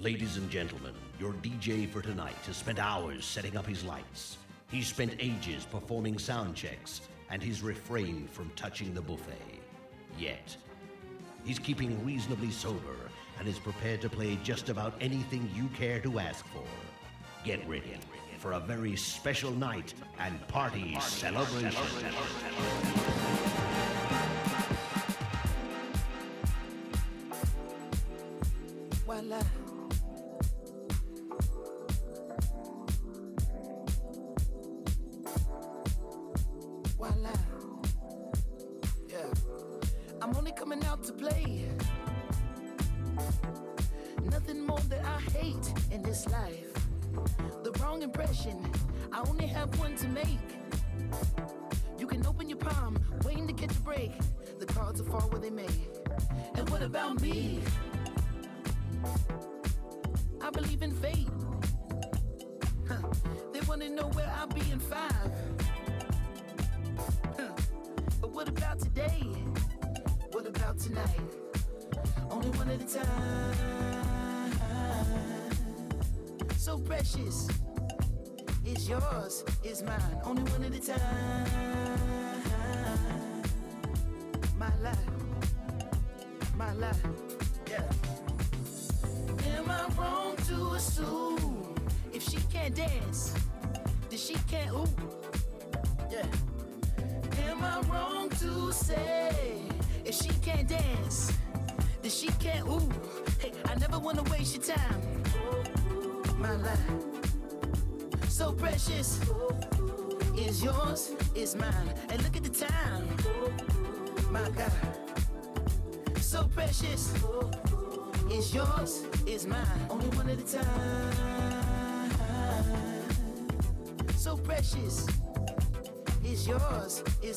Ladies and gentlemen, your DJ for tonight has spent hours setting up his lights. He's spent ages performing sound checks, and he's refrained from touching the buffet. Yet. He's keeping reasonably sober and is prepared to play just about anything you care to ask for. Get ready for a very special night and party, celebration. Voila. Voila.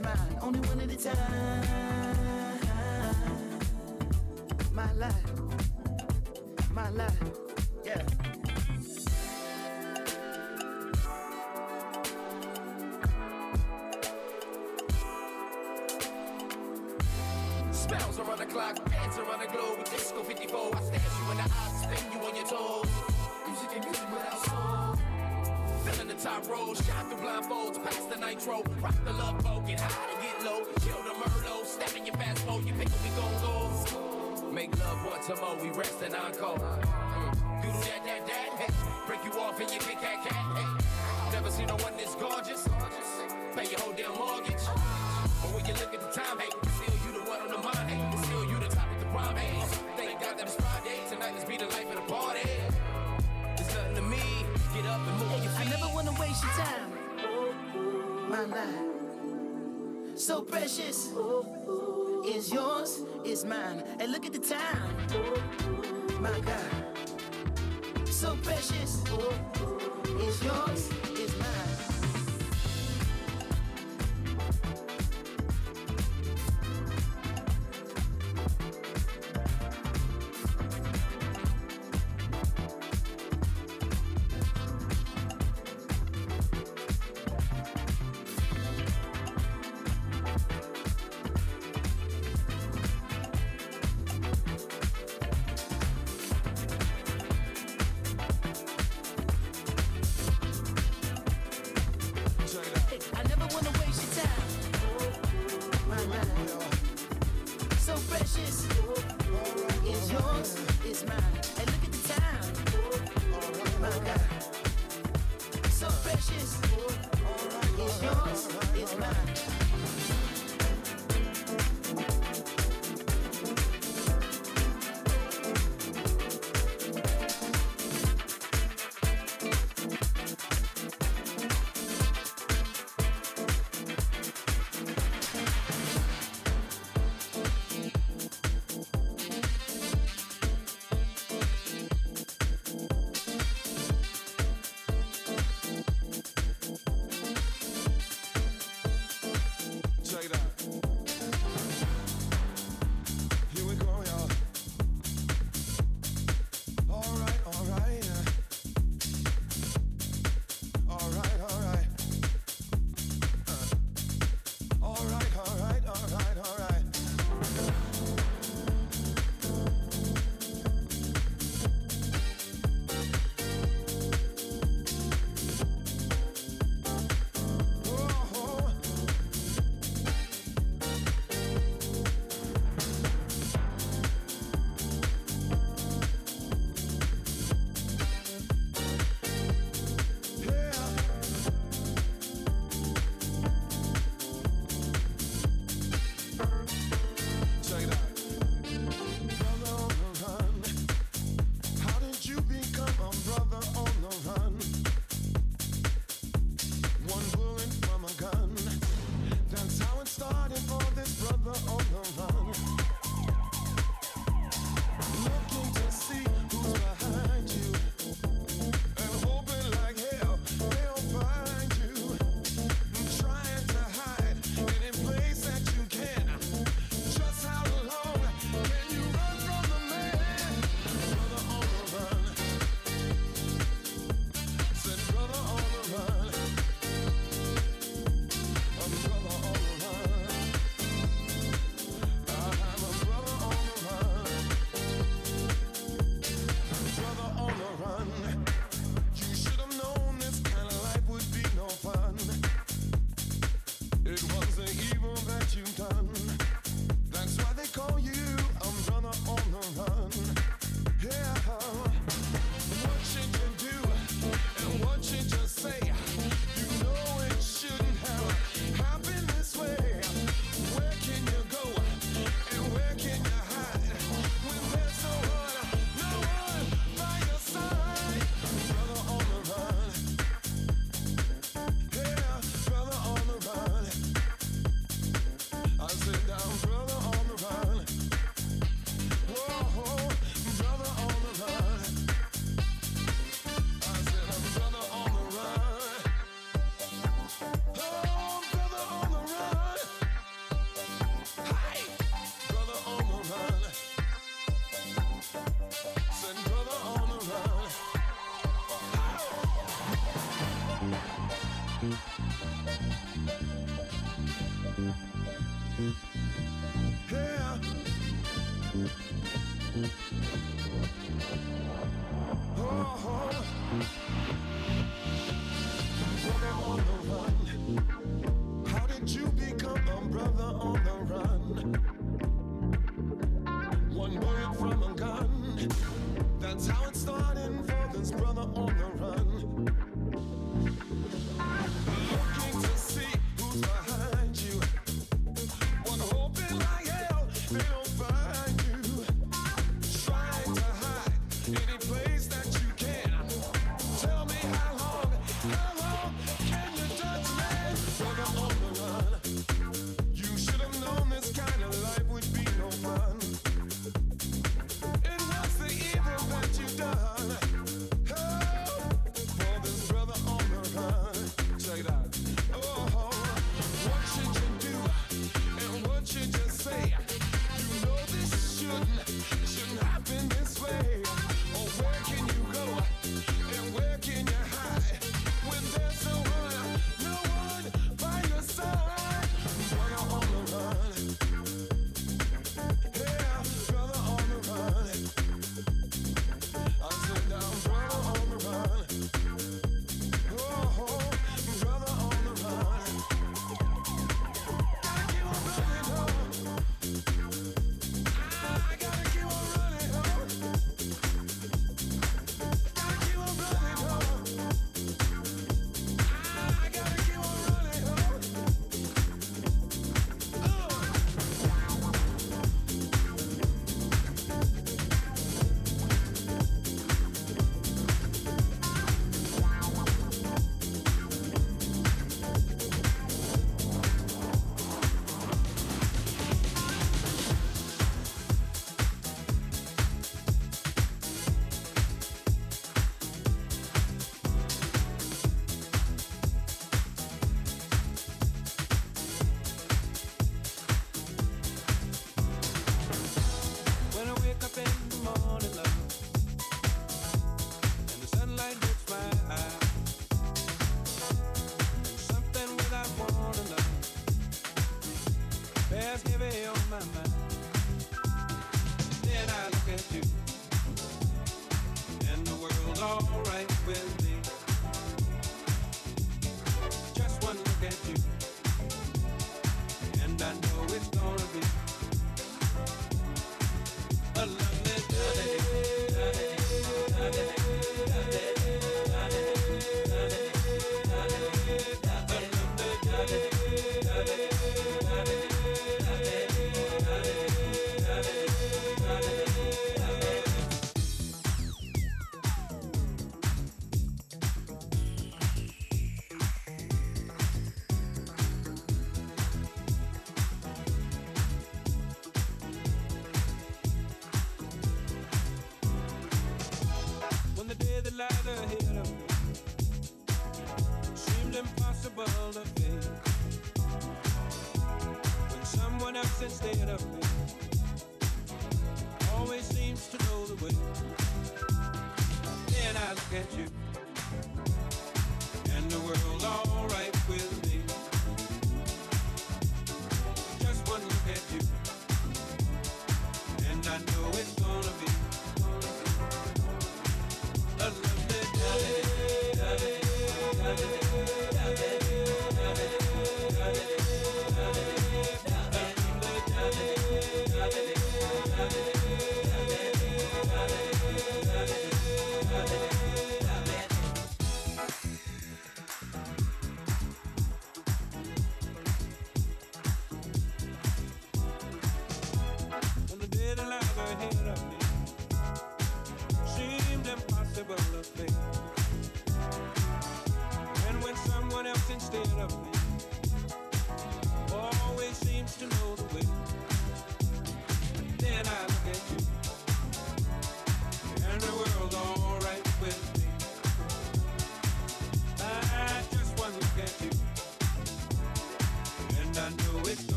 Mine. Only one at a time. My life. Nitro, rock the love boat, get high and get low, chill the Merlot, step in your fast mode, you pick up, we gon' go. Make love once more, we rest and encore. Mm. Do that, that, that, hey. break you off and you cat, hey. Never seen no one this gorgeous. Pay your whole damn mortgage. But when you look at the time, hey, still you the one on the mind, hey, still you the topic, the prime, hey. Thank God that it's Friday, tonight let's be the life of the party. It's nothing to me, get up and move your I never wanna waste your time. My life. So precious. Is yours, is mine. And look at the time. My God. So precious. Is yours,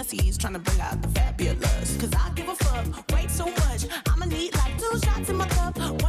Trying to bring out the fabulous. Cause I give a fuck way too much. I'ma need like two shots in my cup.